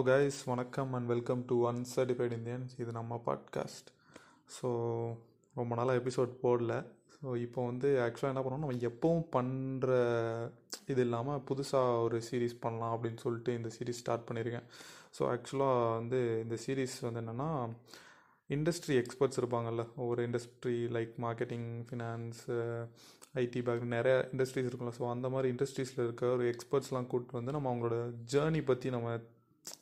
Hello guys வணக்கம் and welcome to uncertified Indians இது நம்ம பாட்காஸ்ட் ஸோ ரொம்ப நாளாக எபிசோட் போடல. ஸோ இப்போ வந்து ஆக்சுவலாக என்ன பண்ணோம் நம்ம எப்பவும் பண்ணுற இது இல்லாமல் புதுசாக ஒரு சீரீஸ் பண்ணலாம் அப்படின்னு சொல்லிட்டு இந்த சீரீஸ் ஸ்டார்ட் பண்ணியிருக்கேன் ஸோ ஆக்சுவலாக வந்து இந்த சீரீஸ் வந்து என்னென்னா இண்டஸ்ட்ரி எக்ஸ்பர்ட்ஸ் இருப்பாங்கல்ல. ஒவ்வொரு industry like marketing finance IT back நிறைய இண்டஸ்ட்ரீஸ் இருக்கும்ல. ஸோ அந்த மாதிரி இண்டஸ்ட்ரீஸில் இருக்க ஒரு எக்ஸ்பர்ட்ஸ்லாம் கூப்பிட்டு வந்து நம்ம அவங்களோட ஜேர்னி பற்றி நம்ம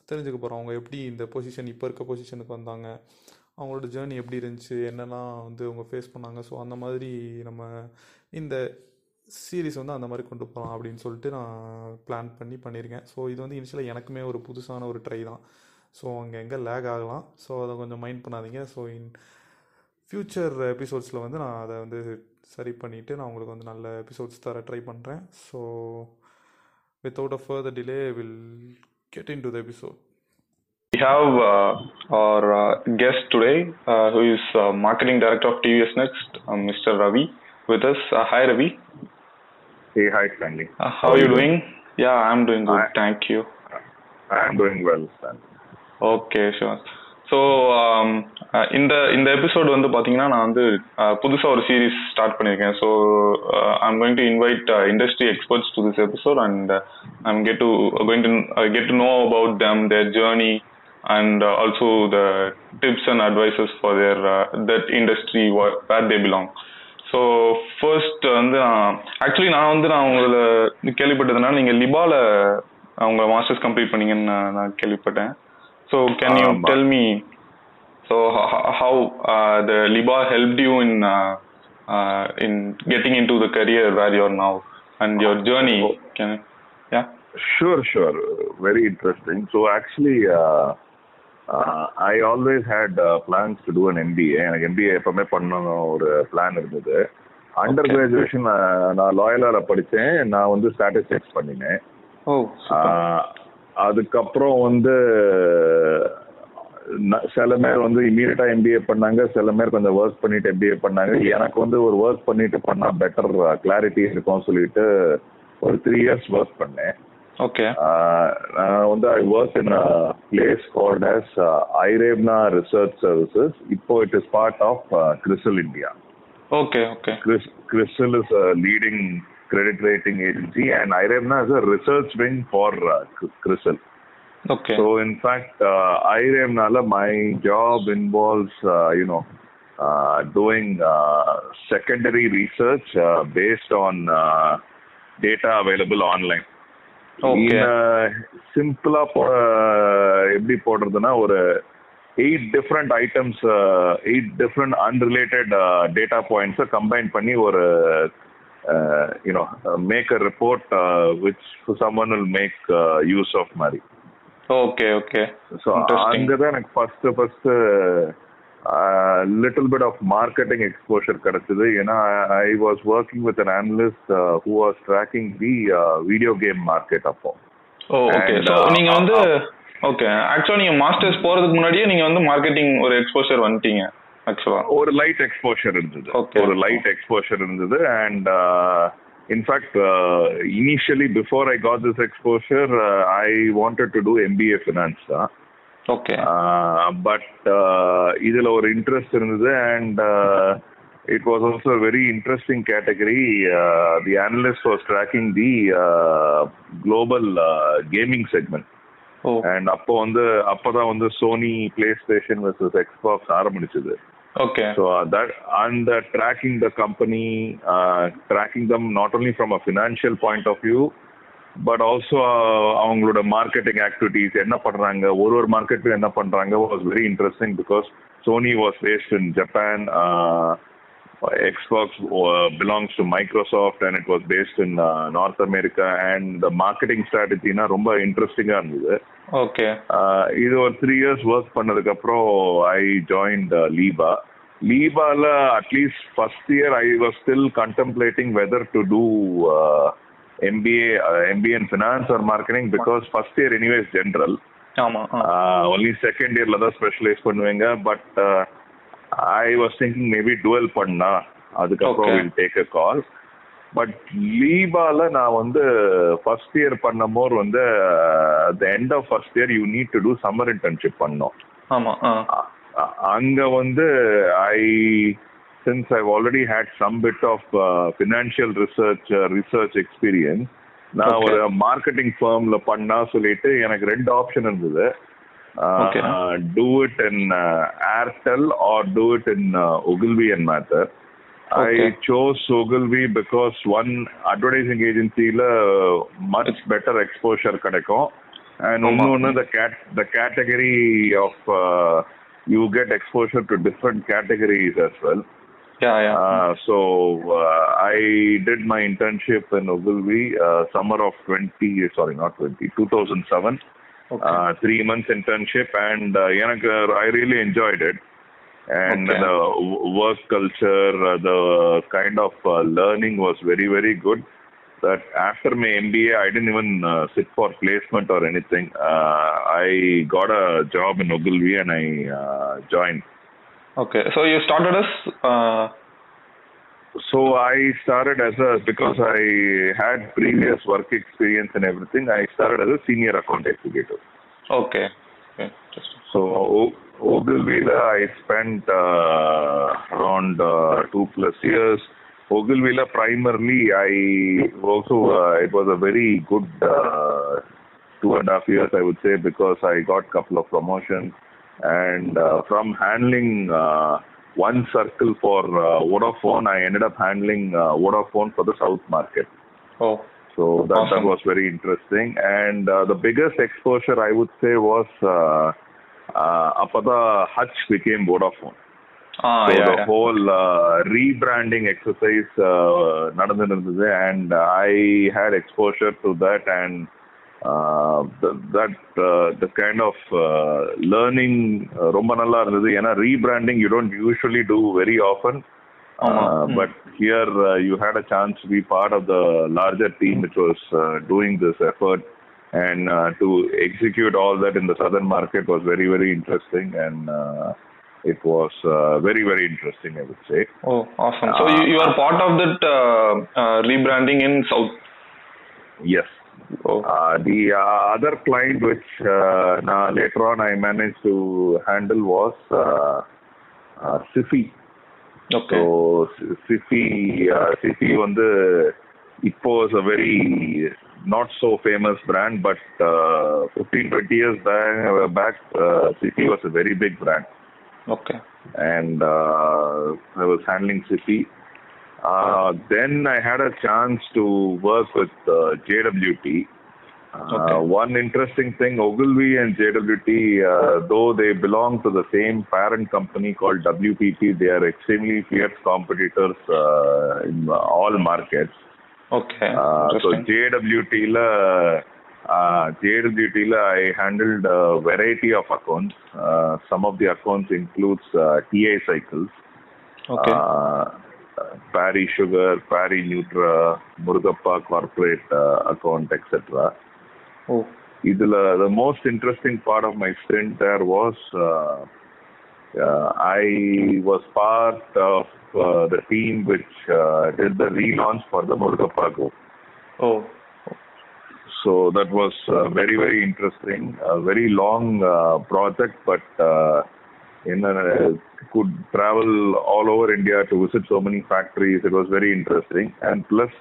தெரிஞ்சுக்க போகிறோம் அவங்க எப்படி இந்த பொசிஷன் இப்போ இருக்க பொசிஷனுக்கு வந்தாங்க? அவங்களோட ஜேர்னி எப்படி இருந்துச்சு? என்னெல்லாம் வந்து அவங்க ஃபேஸ் பண்ணாங்க? ஸோ அந்த மாதிரி நம்ம இந்த சீரீஸ் வந்து அந்த மாதிரி கொண்டு போகலாம் அப்படின்னு சொல்லிட்டு நான் பிளான் பண்ணி பண்ணியிருக்கேன். ஸோ இது வந்து இனிஷியலாக எனக்குமே ஒரு புதுசான ஒரு ட்ரை தான். ஸோ அங்கே எங்கே லேக் ஆகலாம். ஸோ அதை கொஞ்சம் மைண்ட் பண்ணாதீங்க. ஸோ இன் ஃப்யூச்சர் எபிசோட்ஸில் வந்து நான் அதை வந்து சரி பண்ணிவிட்டு நான் உங்களுக்கு வந்து நல்ல எபிசோட்ஸ் தர ட்ரை பண்ணுறேன் so without a further delay will get into the episode. We have uh, our uh, guest today, uh, who is uh, marketing director of TVS Next, uh, Mr. Ravi, with us. Uh, hi, Ravi. Hey, hi, Stanley. how, how are you doing? doing? Yeah, I'm doing good. I, Thank you. I'm doing well, Stanley. Okay, sure. So, um, இந்த இந்த episode வந்து பார்த்தீங்கன்னா நான் வந்து புதுசாக ஒரு series start பண்ணியிருக்கேன் so I'm going to invite industry experts to this episode and I'm get to going to get to know about them their journey and also the tips and advices for their that industry where they belong so first வந்து நான் actually நான் வந்து நான் உங்களை கேள்விப்பட்டதுனால நீங்கள் லிபால அவங்க masters complete பண்ணீங்கன்னு நான் கேள்விப்பட்டேன். So can you. Tell me So how the Liba helped you in in getting into the career where you are now and your journey? Can yeah. Sure, sure. Very interesting. So actually, uh, uh, I always had uh, plans to do an MBA. எனக்கு MBA எப்பவுமே பண்ணணும் ஒரு plan இருந்தது under graduation நான் லாயலால படித்தேன் நான் வந்து statistics பண்ணினேன் அதுக்கப்புறம் வந்து சில பேர் வந்து இமீடியட்டா எம்பிஏ பண்ணாங்க சில பேர் கொஞ்சம் ஒர்க் பண்ணிட்டு எம்பிஏ பண்ணாங்க. எனக்கு வந்து ஒரு ஒர்க் பண்ணிட்டு பண்ணா பெட்டர் கிளாரிட்டி இருக்கும் சொல்லிட்டு ஒரு த்ரீ இயர்ஸ் ஒர்க் பண்ணேன். ஓகே நான் வந்து I work in place called as Irevna research services இப்போ it is part of CRISIL India okay okay Chris, CRISIL is a leading credit rating agency, and IREMNA is a research uh. Okay So, in fact, uh, IREMNA, my job involves, uh, you know, uh, doing uh, secondary research uh, based on uh, data available online. Okay. சிம்பிளா எப்படி போடுறதுன்னா ஒரு eight different items eight different unrelated data பாயிண்ட்ஸை combine பண்ணி ஒரு you know make a report which someone will make use of மாதிரி okay okay so Interesting. அங்கதான் எனக்கு first first little bit of marketing exposure கிடைச்சது. ஏன்னா I was working with an analyst who was tracking the video game market அப்போ. Okay so uh, நீங்க வந்து uh, okay ஆக்சுவலா நீங்க மாஸ்டர்ஸ் போறதுக்கு முன்னாடியே நீங்க வந்து மார்க்கெட்டிங் ஒரு எக்ஸ்போஷர் வந்துட்டீங்க ஆக்சுவலா ஒரு லைட் எக்ஸ்போஷர் இருந்தது. ஒரு லைட் எக்ஸ்போஷர் இருந்தது. And in fact initially before I got this exposure I wanted to do MBA finance தான். ஓகே பட் இதுல ஒரு இன்ட்ரெஸ்ட் இருந்தது and it was also very interesting category the analyst was tracking the global gaming segment and அப்போ வந்து அப்பதான் வந்து Sony PlayStation versus Xbox ஆரம்பிச்சது. Okay So uh, that and uh, tracking the company, uh, tracking them not only from a financial point of view, but also uh, அவங்களோட marketing activities என்ன பண்றாங்க ஒரு ஒரு மார்க்கெட்டும் என்ன பண்றாங்க was very interesting because Sony was based in Japan Xbox uh, belongs to Microsoft and it was based in uh, North America and the marketing strategy னா ரொம்ப இன்ட்ரெஸ்டிங்கா இருந்தது ஓகே ஆஹ் இது ஒரு த்ரீ இயர்ஸ் ஒர்க் பண்ணதுக்கு அப்புறம் I joined லீபா லீபால at least first year I I still still whether to do do uh, MBA, uh, MBA in finance or marketing because first year anyway is only second இயர்ல தான் specialise பண்ணுவீங்க. But I was thinking maybe dual பண்ணா. அதுக்கப்புறம் will take a call but லீபால நான் வந்து first year பண்ணும் போது வந்து the end of first year you need to do summer internship பண்ணோம். அங்க வந்து I since I already had some bit of financial research research experience நான். ஒரு மார்க்கெட்டிங் ஃபர்ம்ல பண்ணா சொல்லிட்டு எனக்கு ரெண்டு ஆப்ஷன் இருந்தது. Do it in Airtel or do it in Ogilvy and Mather I. Chose Ogilvy because one advertising ஏஜென்சில much better exposure கிடைக்கும் and. இன்னொன்று the cat the category of uh, you get exposure to different categories as well. Yeah, yeah. Uh, so uh, I did my internship in Ogilvy uh, summer of 20, sorry, not 20, 2007. Okay. Uh, three months internship, and uh, I really enjoyed it. And okay. the work culture, uh, the kind of uh, learning was very, very good that after my MBA, I didn't even uh, sit for placement or anything. Uh, I got a job in Ogilvy and I uh, joined. Okay, so you started as. Uh, so I started as a because I had previous work experience and everything. I started as a senior account executive. Okay. okay. So Ogilvy, I spent uh, around uh, two plus years. Ogilvy, primarily, I also uh, it was a very good uh, two and a half years, I would say, because I got couple of promotions, and uh, from handling uh, one circle for uh, Vodafone, I ended up handling uh, Vodafone for the South market. Oh So that, that was very interesting. And uh, the biggest exposure I would say was uh, uh, Apada Hutch became Vodafone. Ah so yeah the whole uh, rebranding exercise uh, நடந்திருந்தது and I had exposure to that and uh, the, that uh, the kind of uh, learning uh, ரொம்ப நல்லா இருந்தது ஏன்னா rebranding you don't usually do very often ஆமா. uh, ம். but here uh, you had a chance to be part of the larger team which was uh, doing this effort and uh, to execute all that in the southern it was uh, very very interesting i would say oh awesome so you, you are uh, part of that uh, uh, rebranding in south yes oh. the other client which later on i managed to handle was uh, Sify okay. so Sify Sify on the it was a very not so famous brand, but uh, 15, 20 years back, uh, back uh, Sify was a very big brand. Okay. And uh, I was handling Sify. Uh, then I had a chance to work with uh, JWT. Uh, okay. One interesting thing, Ogilvy and JWT, uh, though they belong to the same parent company called WPP, they are extremely fierce competitors uh, in all markets. Okay. so JWT la uh, JLD dealer, I handled a variety of accounts. Uh, some of the accounts includes uh, TI cycles, okay. uh, Parry Sugar, Parry Nutra, Murugappa corporate uh, account, etc. Oh. The most interesting part of my stint there was uh, uh I was part of uh, the team which uh, did the relaunch for the Murugappa group. Oh. So that was uh, very, very interesting. A very long uh, project, but uh, in a, could travel all over India to visit so many factories. It was very interesting. And plus,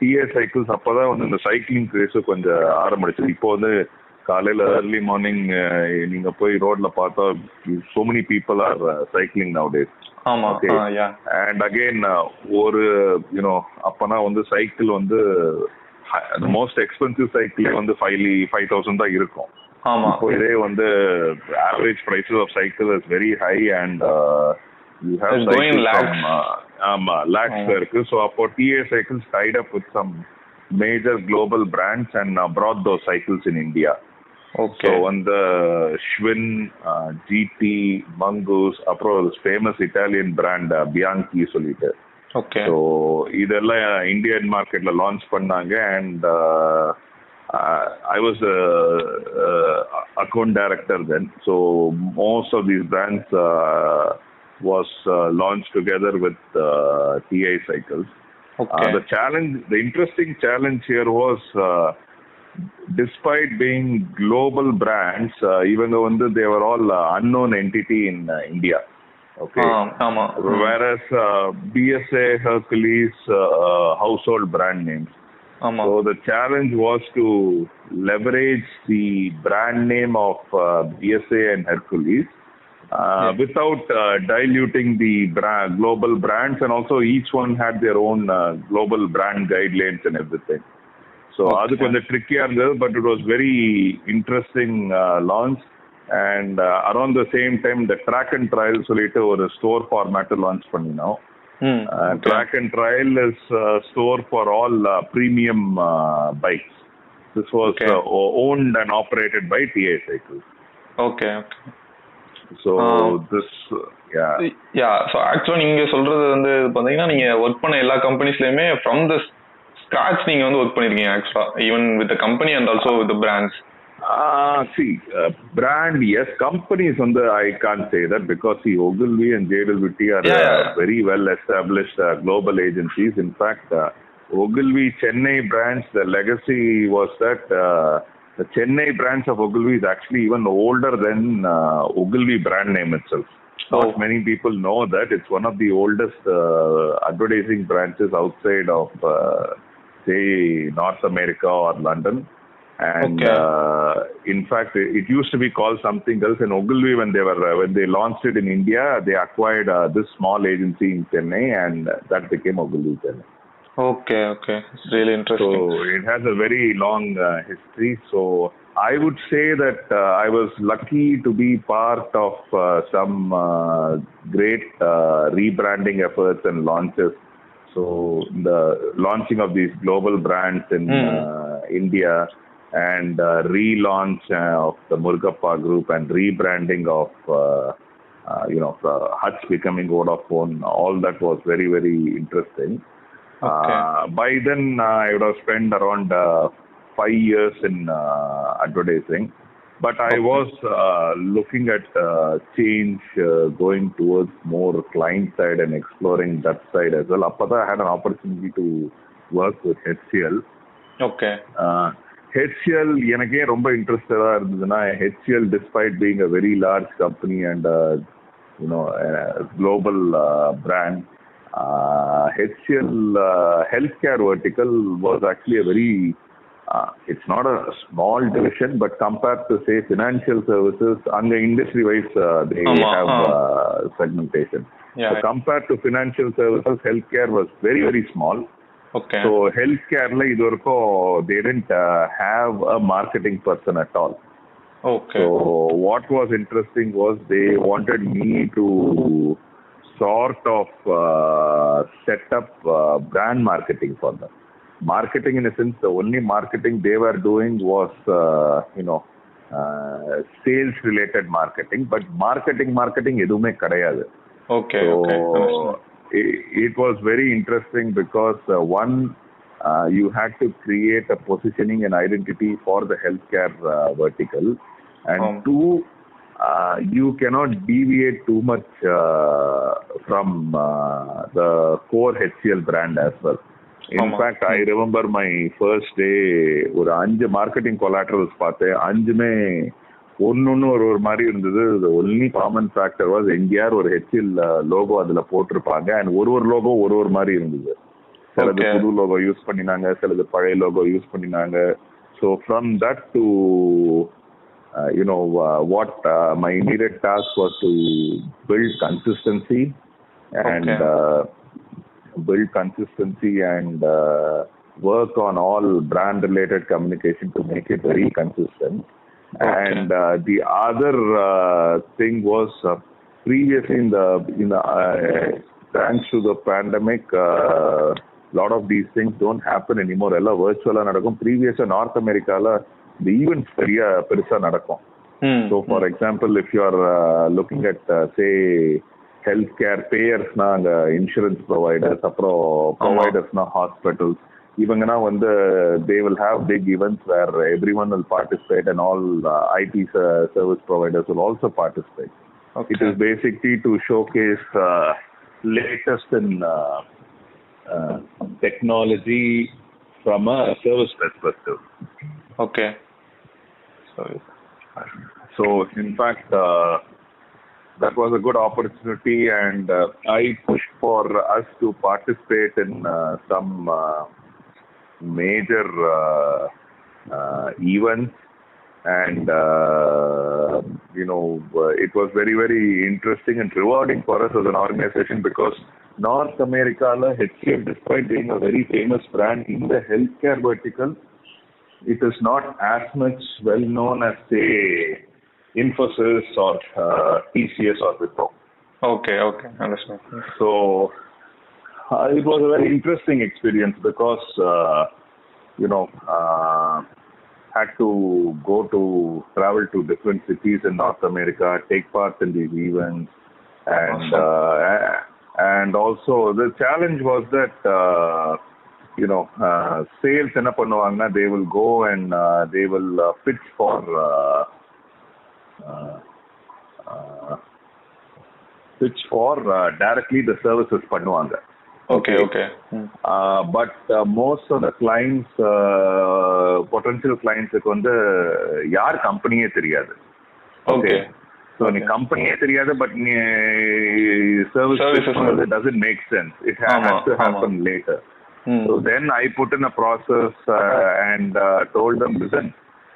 TI cycles அப்பதான் வந்து இந்த cycling grace கொஞ்சம் ஆரம்பிச்சு இப்போ வந்து காலையில early morning நீங்க போய் ரோட்ல பார்த்தா so many people are cycling nowadays and again ஒரு யூனோ அப்பனா வந்து சைக்கிள் வந்து மோஸ்ட் எக்ஸ்பென்சிவ் சைக்கிள் வந்து ஃபைவ் ஃபைவ் தௌசண்ட் தான் இருக்கும் ஆமா இதே வந்து average prices of cycle is very high and you have lakhs. ஆமா லேக்ஸ். இருக்கு ஸோ அப்போ TI cycles tied up with some major global brands and brought those cycles in India. Okay வந்து Schwinn GT Mongoose அப்புறம் famous Italian brand Bianchi சொல்லிட்டு okay so இதெல்லாம் Indian மார்க்கெட்ல launch பண்ணாங்க and I was account director then so most of these brands was launch together with TI cycles Okay. Uh, the challenge, the interesting challenge here was, uh, despite being global brands, uh, even though they were all uh, unknown entity in uh, India. Okay. ஆ, ஆமா Whereas uh, BSA, Hercules, uh, uh, household brand names. ஆமா So the challenge was to leverage the brand name of uh, BSA and Hercules uh, without uh, diluting the bra- global brands, and also each one had their own uh, global brand guidelines and everything. So Okay. அது கொஞ்சம் ட்ரிக்கியா இருந்தது but it was very interesting launch And around the same time இந்த track and trial சொல்லிட்டு ஒரு store ஃபார்மேட்டை launch பண்ணினோம். Track and trial is store for all premium bikes this was owned and operated by TI cycle okay so this ya so ஆக்சுவலாக நீங்கள் சொல்கிறது வந்து பார்த்தீங்கன்னா நீங்கள் ஒர்க் பண்ண எல்லா கம்பெனிஸ்லையுமே ஃப்ரம் த ஸ்க்ராட்ச் நீங்கள் வந்து ஒர்க் பண்ணியிருக்கீங்க ஆக்சுவலாக even with company and also with brands uh, see, uh, brand yes, companies on the I can't say that because see Ogilvy and JWT are Yeah, uh, very well established uh, global agencies. In fact, uh, Ogilvy Chennai branch, the legacy was that. Uh, the Chennai branch of Ogilvy is actually even older than uh, Ogilvy brand name itself. Not Oh. many people know that it's one of the oldest uh, advertising branches outside of, uh, say, North America or London. And okay. uh, in fact, it used to be called something else. in Ogilvy, when they were uh, when they launched it in India, they acquired uh, this small agency in Chennai, and that became Ogilvy Chennai. Okay, okay, it's really interesting. So it has a very long uh, history. So I would say that uh, I was lucky to be part of uh, some uh, great uh, rebranding efforts and launches. So the launching of these global brands in mm. India and uh, relaunch uh, of the Murugappa group and rebranding of uh, uh, you know uh, Hutch becoming Vodafone. All that was very very interesting. Okay. Uh, by then, uh, I would have spent around uh, five years in uh, advertising. But I Okay. was uh, looking at uh, change, uh, going towards more client side and exploring that side as well. After that, I had an opportunity to work with HCL. Okay Uh, HCL எனக்கே ரொம்ப இன்ட்ரெஸ்டடா இருந்ததுன்னா HCL despite being a very large company and uh, you know a global uh, brand uh, HCL uh, healthcare vertical was actually a very uh, it's not a small division but compared to say financial services under industry wise uh, they ஆமா, have ah. uh, segmentation so health கேர்ல இது வரைக்கும் they tend have a marketing person at all so what was interesting was they wanted me to sort of set up brand marketing for them marketing in a sense the only marketing they were doing was uh, you know uh, sales related marketing but marketing marketing எதுவுமே கிடையாது okay it, it was very interesting because uh, one, uh, you had to create a positioning and identity for the healthcare uh, vertical, and Um. two, uh, you cannot deviate too much uh, from uh, the core HCL brand as well. In ஆமா. fact, I remember my first day ஒரு அஞ்சு marketing collaterals பார்த்தேன் அஞ்சுமே ஒன்னொன்னு ஒரு ஒரு மாதிரி இருந்தது only common factor was எங்கேயார் ஒரு ஹெச்எல் லோகோ அதுல போட்டிருப்பாங்க அண்ட் ஒரு ஒரு லோகோ ஒரு ஒரு மாதிரி இருந்தது சிலது. புது லோகோ யூஸ் பண்ணினாங்க சிலது பழைய லோகோ யூஸ் பண்ணினாங்க so from that to you know what my immediate task was to build consistency and Okay. uh, build consistency and uh, work on all brand related communication to make it very consistent. And uh, the other uh, thing was uh, previously in the in the uh, thanks to the pandemic, a lot of these things don't happen anymore. எல்லாம் virtual நடக்கும். Previously north அமெரிக்கால இந்த events பெரிய பெருசா நடக்கும். ம் So, for example, if you are uh, looking at, uh, say, healthcare payers-னா அங்க insurance providers, அப்புறம் providers-னா hospitals, இவங்கன்னா வந்து they will have big events where everyone will participate and all uh, IT ser- service providers will also participate. It okay is basically to showcase uh, latest in uh, uh, technology from a service perspective. Okay. So So, in fact, uh, that was a good opportunity, and uh, I pushed for us to participate in uh, some uh, major uh, uh, events. And uh, you know, uh, it was very, very interesting and rewarding for us as an organization because North America, HCL, despite being a very famous brand in the healthcare vertical, it is not as much well known as say Infosys or uh, TCS or Wipro. okay, okay, understand. So uh, it was a very interesting experience because uh, you know uh, had to go to travel to different cities in North America, take part in these events, and uh, and also the challenge was that. Uh, you know, uh, sales என்ன பண்ணுவாங்கன்னா they will go and uh, they will uh, pitch for uh, uh, uh, pitch for uh, directly the services பண்ணுவாங்க Okay, okay. Hmm. uh, but uh, most of the clients uh, potential clientsக்கு வந்து யார் கம்பெனியே தெரியாது Okay. So நீ கம்பெனியே தெரியாது but நீ service Services பண்ணது doesn't make sense it ஆமா, has to ஆமா. Happen later Hmm. So then I put in a process uh, and uh, told them, listen,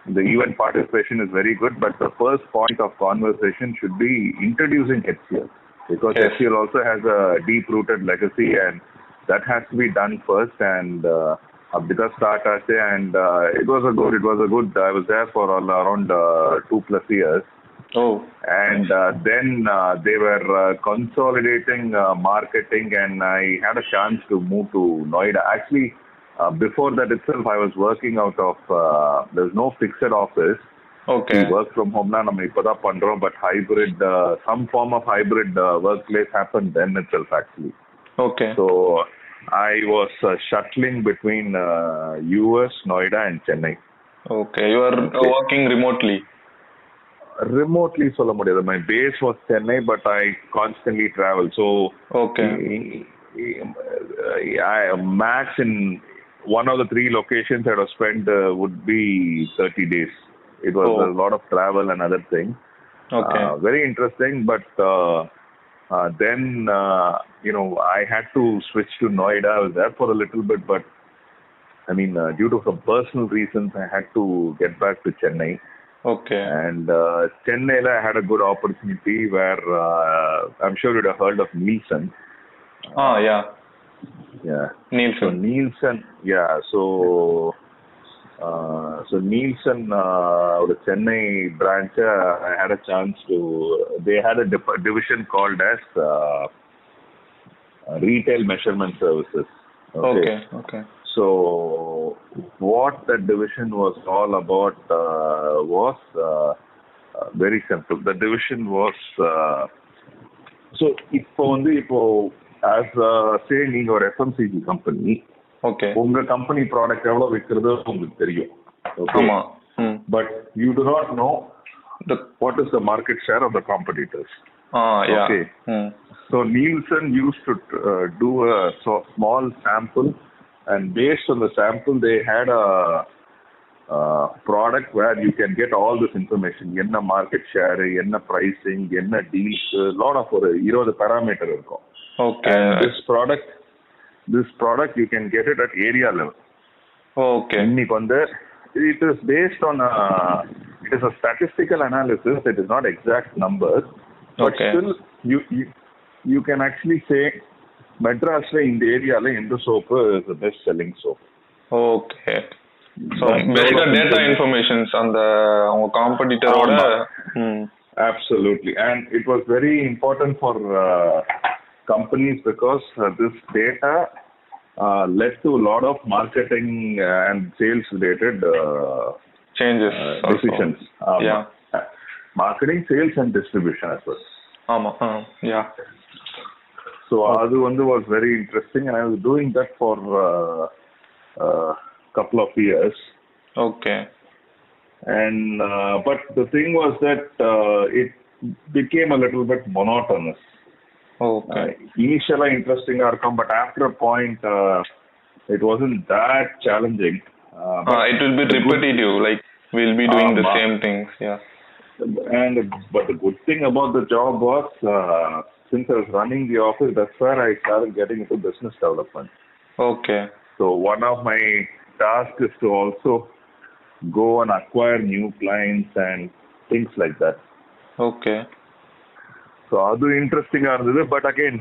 the event participation is very good, but the first point of conversation should be introducing HCL because Yes. HCL also has a deep-rooted legacy and that has to be done first. And uh, Abdika started and uh, it was a good, it was a good. I was there for all, around uh, two plus years Oh, and uh, then uh, they were uh, consolidating uh, marketing and i had a chance to move to noida actually uh, before that itself i was working out of uh, there's no fixed office okay work from ஹோம்னா நம்ம இப்போதான் பண்றோம் but hybrid some form of hybrid workplace happen then itself actually okay so I was shuttling between US Noida and Chennai okay you are working remotely remotely சொல்ல முடியாது. My base was Chennai but I constantly travel so okay max in one of the three locations I spend would be thirty days would be 30 days. It was Oh. a lot of travel and other things. Okay. Uh, very interesting, but uh, uh, then, uh, you know, I had to switch to Noida. I was there for a little bit, but I mean, uh, due to some personal reasons, I had to get back to Chennai. Okay. And uh, Chennai, I had a good opportunity where uh, I'm sure you'd have heard of Nielsen. Ah, yeah. Yeah. So Nielsen. Nielsen, yeah. So so Nielsen, uh, the Chennai branch, uh, I had a chance to. They had a dip- division called as uh, uh, Retail Measurement Services. Okay. Okay. So what that division was all about uh, was uh, uh, very simple. The division was uh, so இப்போ வந்து இப்போ as uh, say நீங்க ஒரு FMCG company Okay. உங்க company product எவ்வளவு விற்கிறது உங்களுக்கு தெரியும் ஆமா. ம். But you do not no The what is the market share of the competitors ah yeah. Okay. ம். So Nielsen used to uh, do a so small sample, and based on the sample, they had a, uh product where you can get all this information. என்ன market share, என்ன pricing, என்ன deals, a lot of ஒரு இருபது parameter இருக்கும். Okay. And this product, this product you can get it at area level. Okay. இன்னைக்கு வந்து it is based on a, it is a statistical analysis. It is not exact numbers, but Okay. still you you you can actually say மெட்ராஸ்ல இந்த ஏரியால எந்த soap is the best selling soap Okay. So basically data informations அந்த உங்க காம்படிட்டரோட ம். Absolutely. And it was very important for uh, companies because uh, this data uh, led to a lot of marketing uh, and sales related uh, changes uh, also. decisions. Um, Yeah. Marketing, sales, and distribution as well. ஆமா. ஆ. Yeah. So Adu Vandu was very interesting, and I was doing that for a uh, uh, couple of years. Okay. And uh, but the thing was that uh, it became a little bit monotonous. Oh, okay. Uh, initially interesting outcome, but after a point, uh, it wasn't that challenging. Uh, ah, it will be repetitive. Like we'll be doing ah, the same things. Yeah. And but the good thing about the job was since I was running the office, that's where I started getting into business development. Okay. So one of my tasks is to also go and acquire new clients and things like that. Okay. So அது interesting இருந்தது but again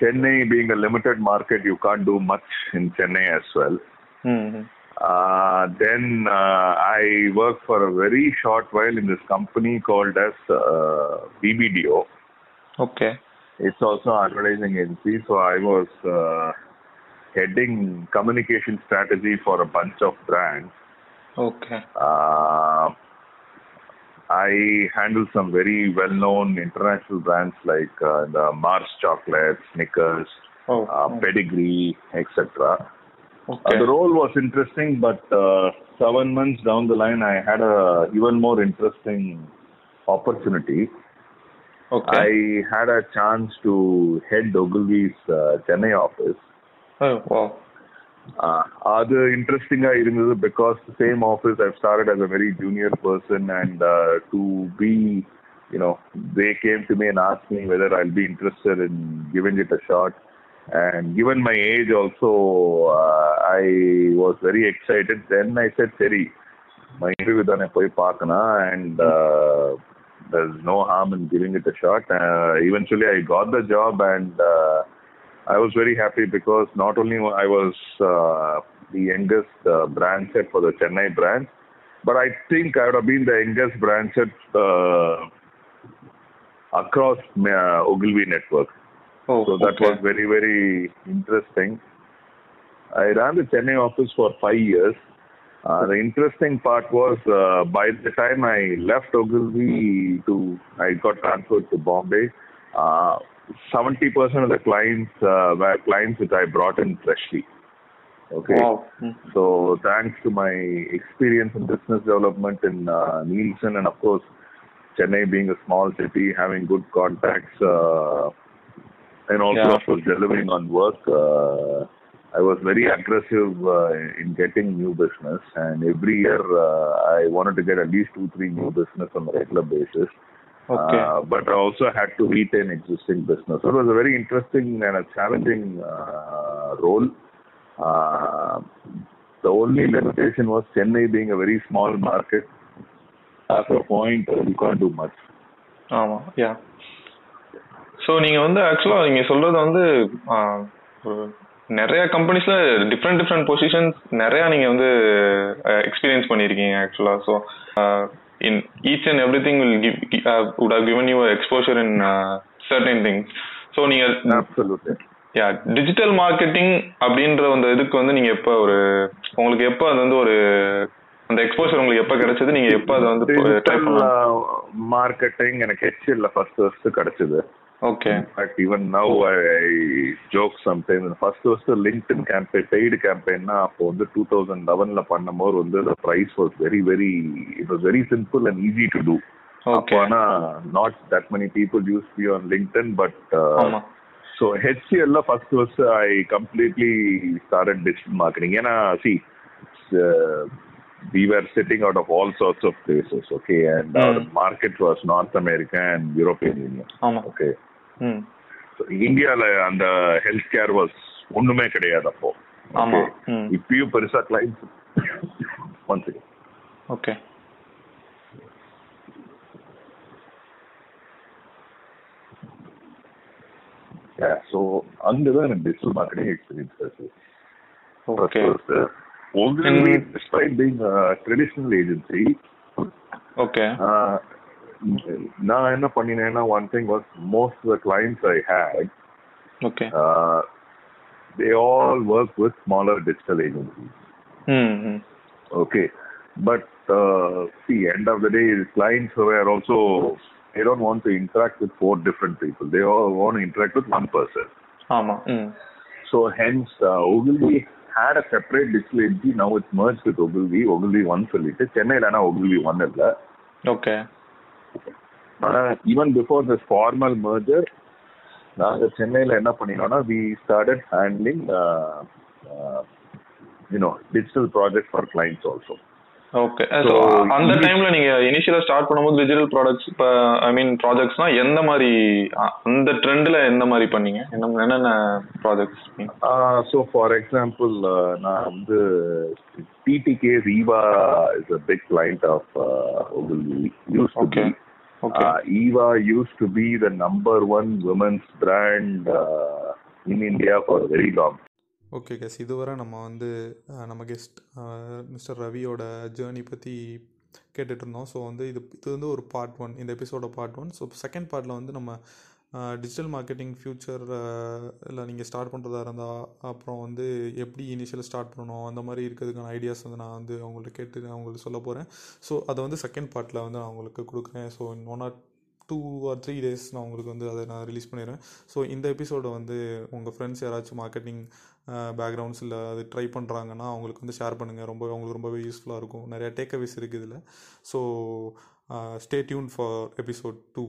Chennai being a limited market you can't do much in Chennai as well. ம் Uh, then uh, I worked for a very short while in this company called as uh, BBDO. Okay It's also an advertising agency, so I was uh, heading communication strategy for a bunch of brands. Okay Uh, I handle some very well-known international brands like uh, the Mars Chocolate, Snickers, oh, uh. Oh. Pedigree, etc. Okay. Uh, the role was interesting, but uh, seven months down the line, I had a even more interesting opportunity. Okay. I had a chance to head Ogilvy's uh, Chennai office. Oh wow! அது இன்ட்ரெஸ்டிங்கா இருந்தது because same office I started as a very junior person and uh, to be you know they came to me and asked me whether I'll be interested in giving it a shot and given my age also uh, I was very excited then I said சரி my interview தானே போய் பார்க்கணும் and uh, there's no harm in giving it a shot uh, eventually I got the job and uh, I was very happy because not only I was uh, the youngest uh, branch head for the Chennai branch, but I think I would have been the youngest branch head uh, across uh, Ogilvy network. O So that okay. was very, very interesting. I ran the Chennai office for five years. Uh, the interesting part was uh, by the time I left Ogilvy to, I got transferred to Bombay. Uh, 70% of the clients uh, were clients which I brought in freshly. Okay. Wow. Mm. So thanks to my experience in business development in uh, Nielsen and of course Chennai being a small city, having good contacts, uh, and also Yeah. of course delivering on work, uh, I was very aggressive uh, in getting new business. And every year uh, I wanted to get at least two, three new business on a regular basis. Okay. Uh, but I also had to retain existing business. So it was a very interesting and a challenging uh, role. Uh, the only limitation was Chennai being a very small market. After a point, uh, you can't do much. ஆமா yeah so நீங்க வந்து ஆக்சுவலா நீங்க சொல்றது வந்து நிறைய கம்பெனிஸ்ல different different positions நிறைய நீங்க வந்து எக்ஸ்பீரியன்ஸ் பண்ணியிருக்கீங்க ஆக்சுவலா so in each and every thing will give would have given you exposure in certain things so நீங்க Absolutely. யா டிஜிட்டல் மார்க்கெட்டிங் அப்படின்ற அந்த இதுக்கு வந்து நீங்க எப்போ ஒரு உங்களுக்கு எப்போ அது வந்து ஒரு அந்த எக்ஸ்போஷர் உங்களுக்கு எப்போ கிடைச்சது? நீங்க எப்போ அதை வந்து பண்ணலாம்? uh, எனக்கு HCL ஃபர்ஸ்ட் ஃபர்ஸ்ட் கிடைச்சது. Okay But even now I, I joke sometimes. First was the LinkedIn campaign, paid campaign na அப்போ வந்து 2011 ல பண்ணும்போது வந்து the price was very very it was very simple and easy to do. அப்போ okay ஆனா not that many people used to be on LinkedIn but uh, ஆமா so HCL ல first was I completely started digital marketing. ஏன்னா see uh, we were sitting out of all sorts of places, okay, and our Mm. market was North America and European Union, ஆமா okay. இந்தியால அந்த health care was ஒண்ணுமே கிடையாது அப்போ. ஆமா. இப்பயும் பெருசா clients one second okay so அங்கதான் எனக்கு டிஜிட்டல் மார்க்கெட்டிங் எக்ஸ்பீரியன்ஸ் இருக்கு. Okay despite being a traditional agency, okay நான் என்ன பண்ணினேன்னா one thing was most the clients I had okay they all work with smaller digital agencies ம் ம் Okay. But uh, see, end of the day, the clients were also they don't want to interact with four different people. They all want to interact with one person. ஆமா ம் So hence, uh, Ogilvy had a separate digital agency. Now it's merged with Ogilvy. Ogilvy one சொல்லிட்டு சென்னையில ஆனா Ogilvy one இல்ல. Okay Even before this formal merger, நாங்கள் சென்னையில் என்ன பண்ணினோம்னா we started handling you know digital project for clients also okay so So, அந்த டைம்ல நீங்க இனிஷியலா ஸ்டார்ட் பண்ணும்போது டிஜிட்டல் ப்ராடக்ட்ஸ் இப்போ ஐ மீன் ப்ராஜெக்ட்ஸ்னா எந்த மாதிரி அந்த ட்ரெண்ட்ல எந்த மாதிரி பண்ணீங்க? என்ன என்னென்ன ப்ராஜெக்ட்ஸ் ஸோ ஃபார் எக்ஸாம்பிள் நான் வந்து TTK's Eva is a big client of us to Okay. Uh, Eva used to be the number one women's brand uh, in India for very long. Okay guys இதுவரை நம்ம வந்து uh, நம்ம guest mister uh, ரவியோட journey பற்றி கேட்டுட்ருந்தோம் so வந்து இது இது வந்து ஒரு பார்ட் ஒன் இந்த எபிசோட பார்ட் ஒன் ஸோ செகண்ட் பார்ட்டில் வந்து நம்ம டிஜிட்டல் மார்க்கெட்டிங் ஃப்யூச்சர் இல்லை நீங்கள் ஸ்டார்ட் பண்ணுறதா இருந்தால் அப்புறம் வந்து எப்படி இனிஷியல் ஸ்டார்ட் பண்ணணும் அந்த மாதிரி இருக்கிறதுக்கான ஐடியாஸ் வந்து நான் வந்து அவங்கள்ட்ட கேட்டு நான் அவங்களுக்கு சொல்ல போகிறேன் ஸோ அதை வந்து செகண்ட் பார்ட்டில் வந்து நான் உங்களுக்கு கொடுக்குறேன். So one or two or three days நான் உங்களுக்கு வந்து அதை நான் ரிலீஸ் பண்ணிடுறேன். ஸோ இந்த எபிசோடை வந்து உங்கள் ஃப்ரெண்ட்ஸ் யாராச்சும் மார்க்கெட்டிங் பேக்ரவுண்ட்ஸ் இல்லை அது ட்ரை பண்ணுறாங்கன்னா அவங்களுக்கு வந்து ஷேர் பண்ணுங்கள் ரொம்ப அவங்களுக்கு ரொம்பவே யூஸ்ஃபுல்லாக இருக்கும். நிறையா டேக்அவேஸ் இருக்குது இதில். So stay tune for episode two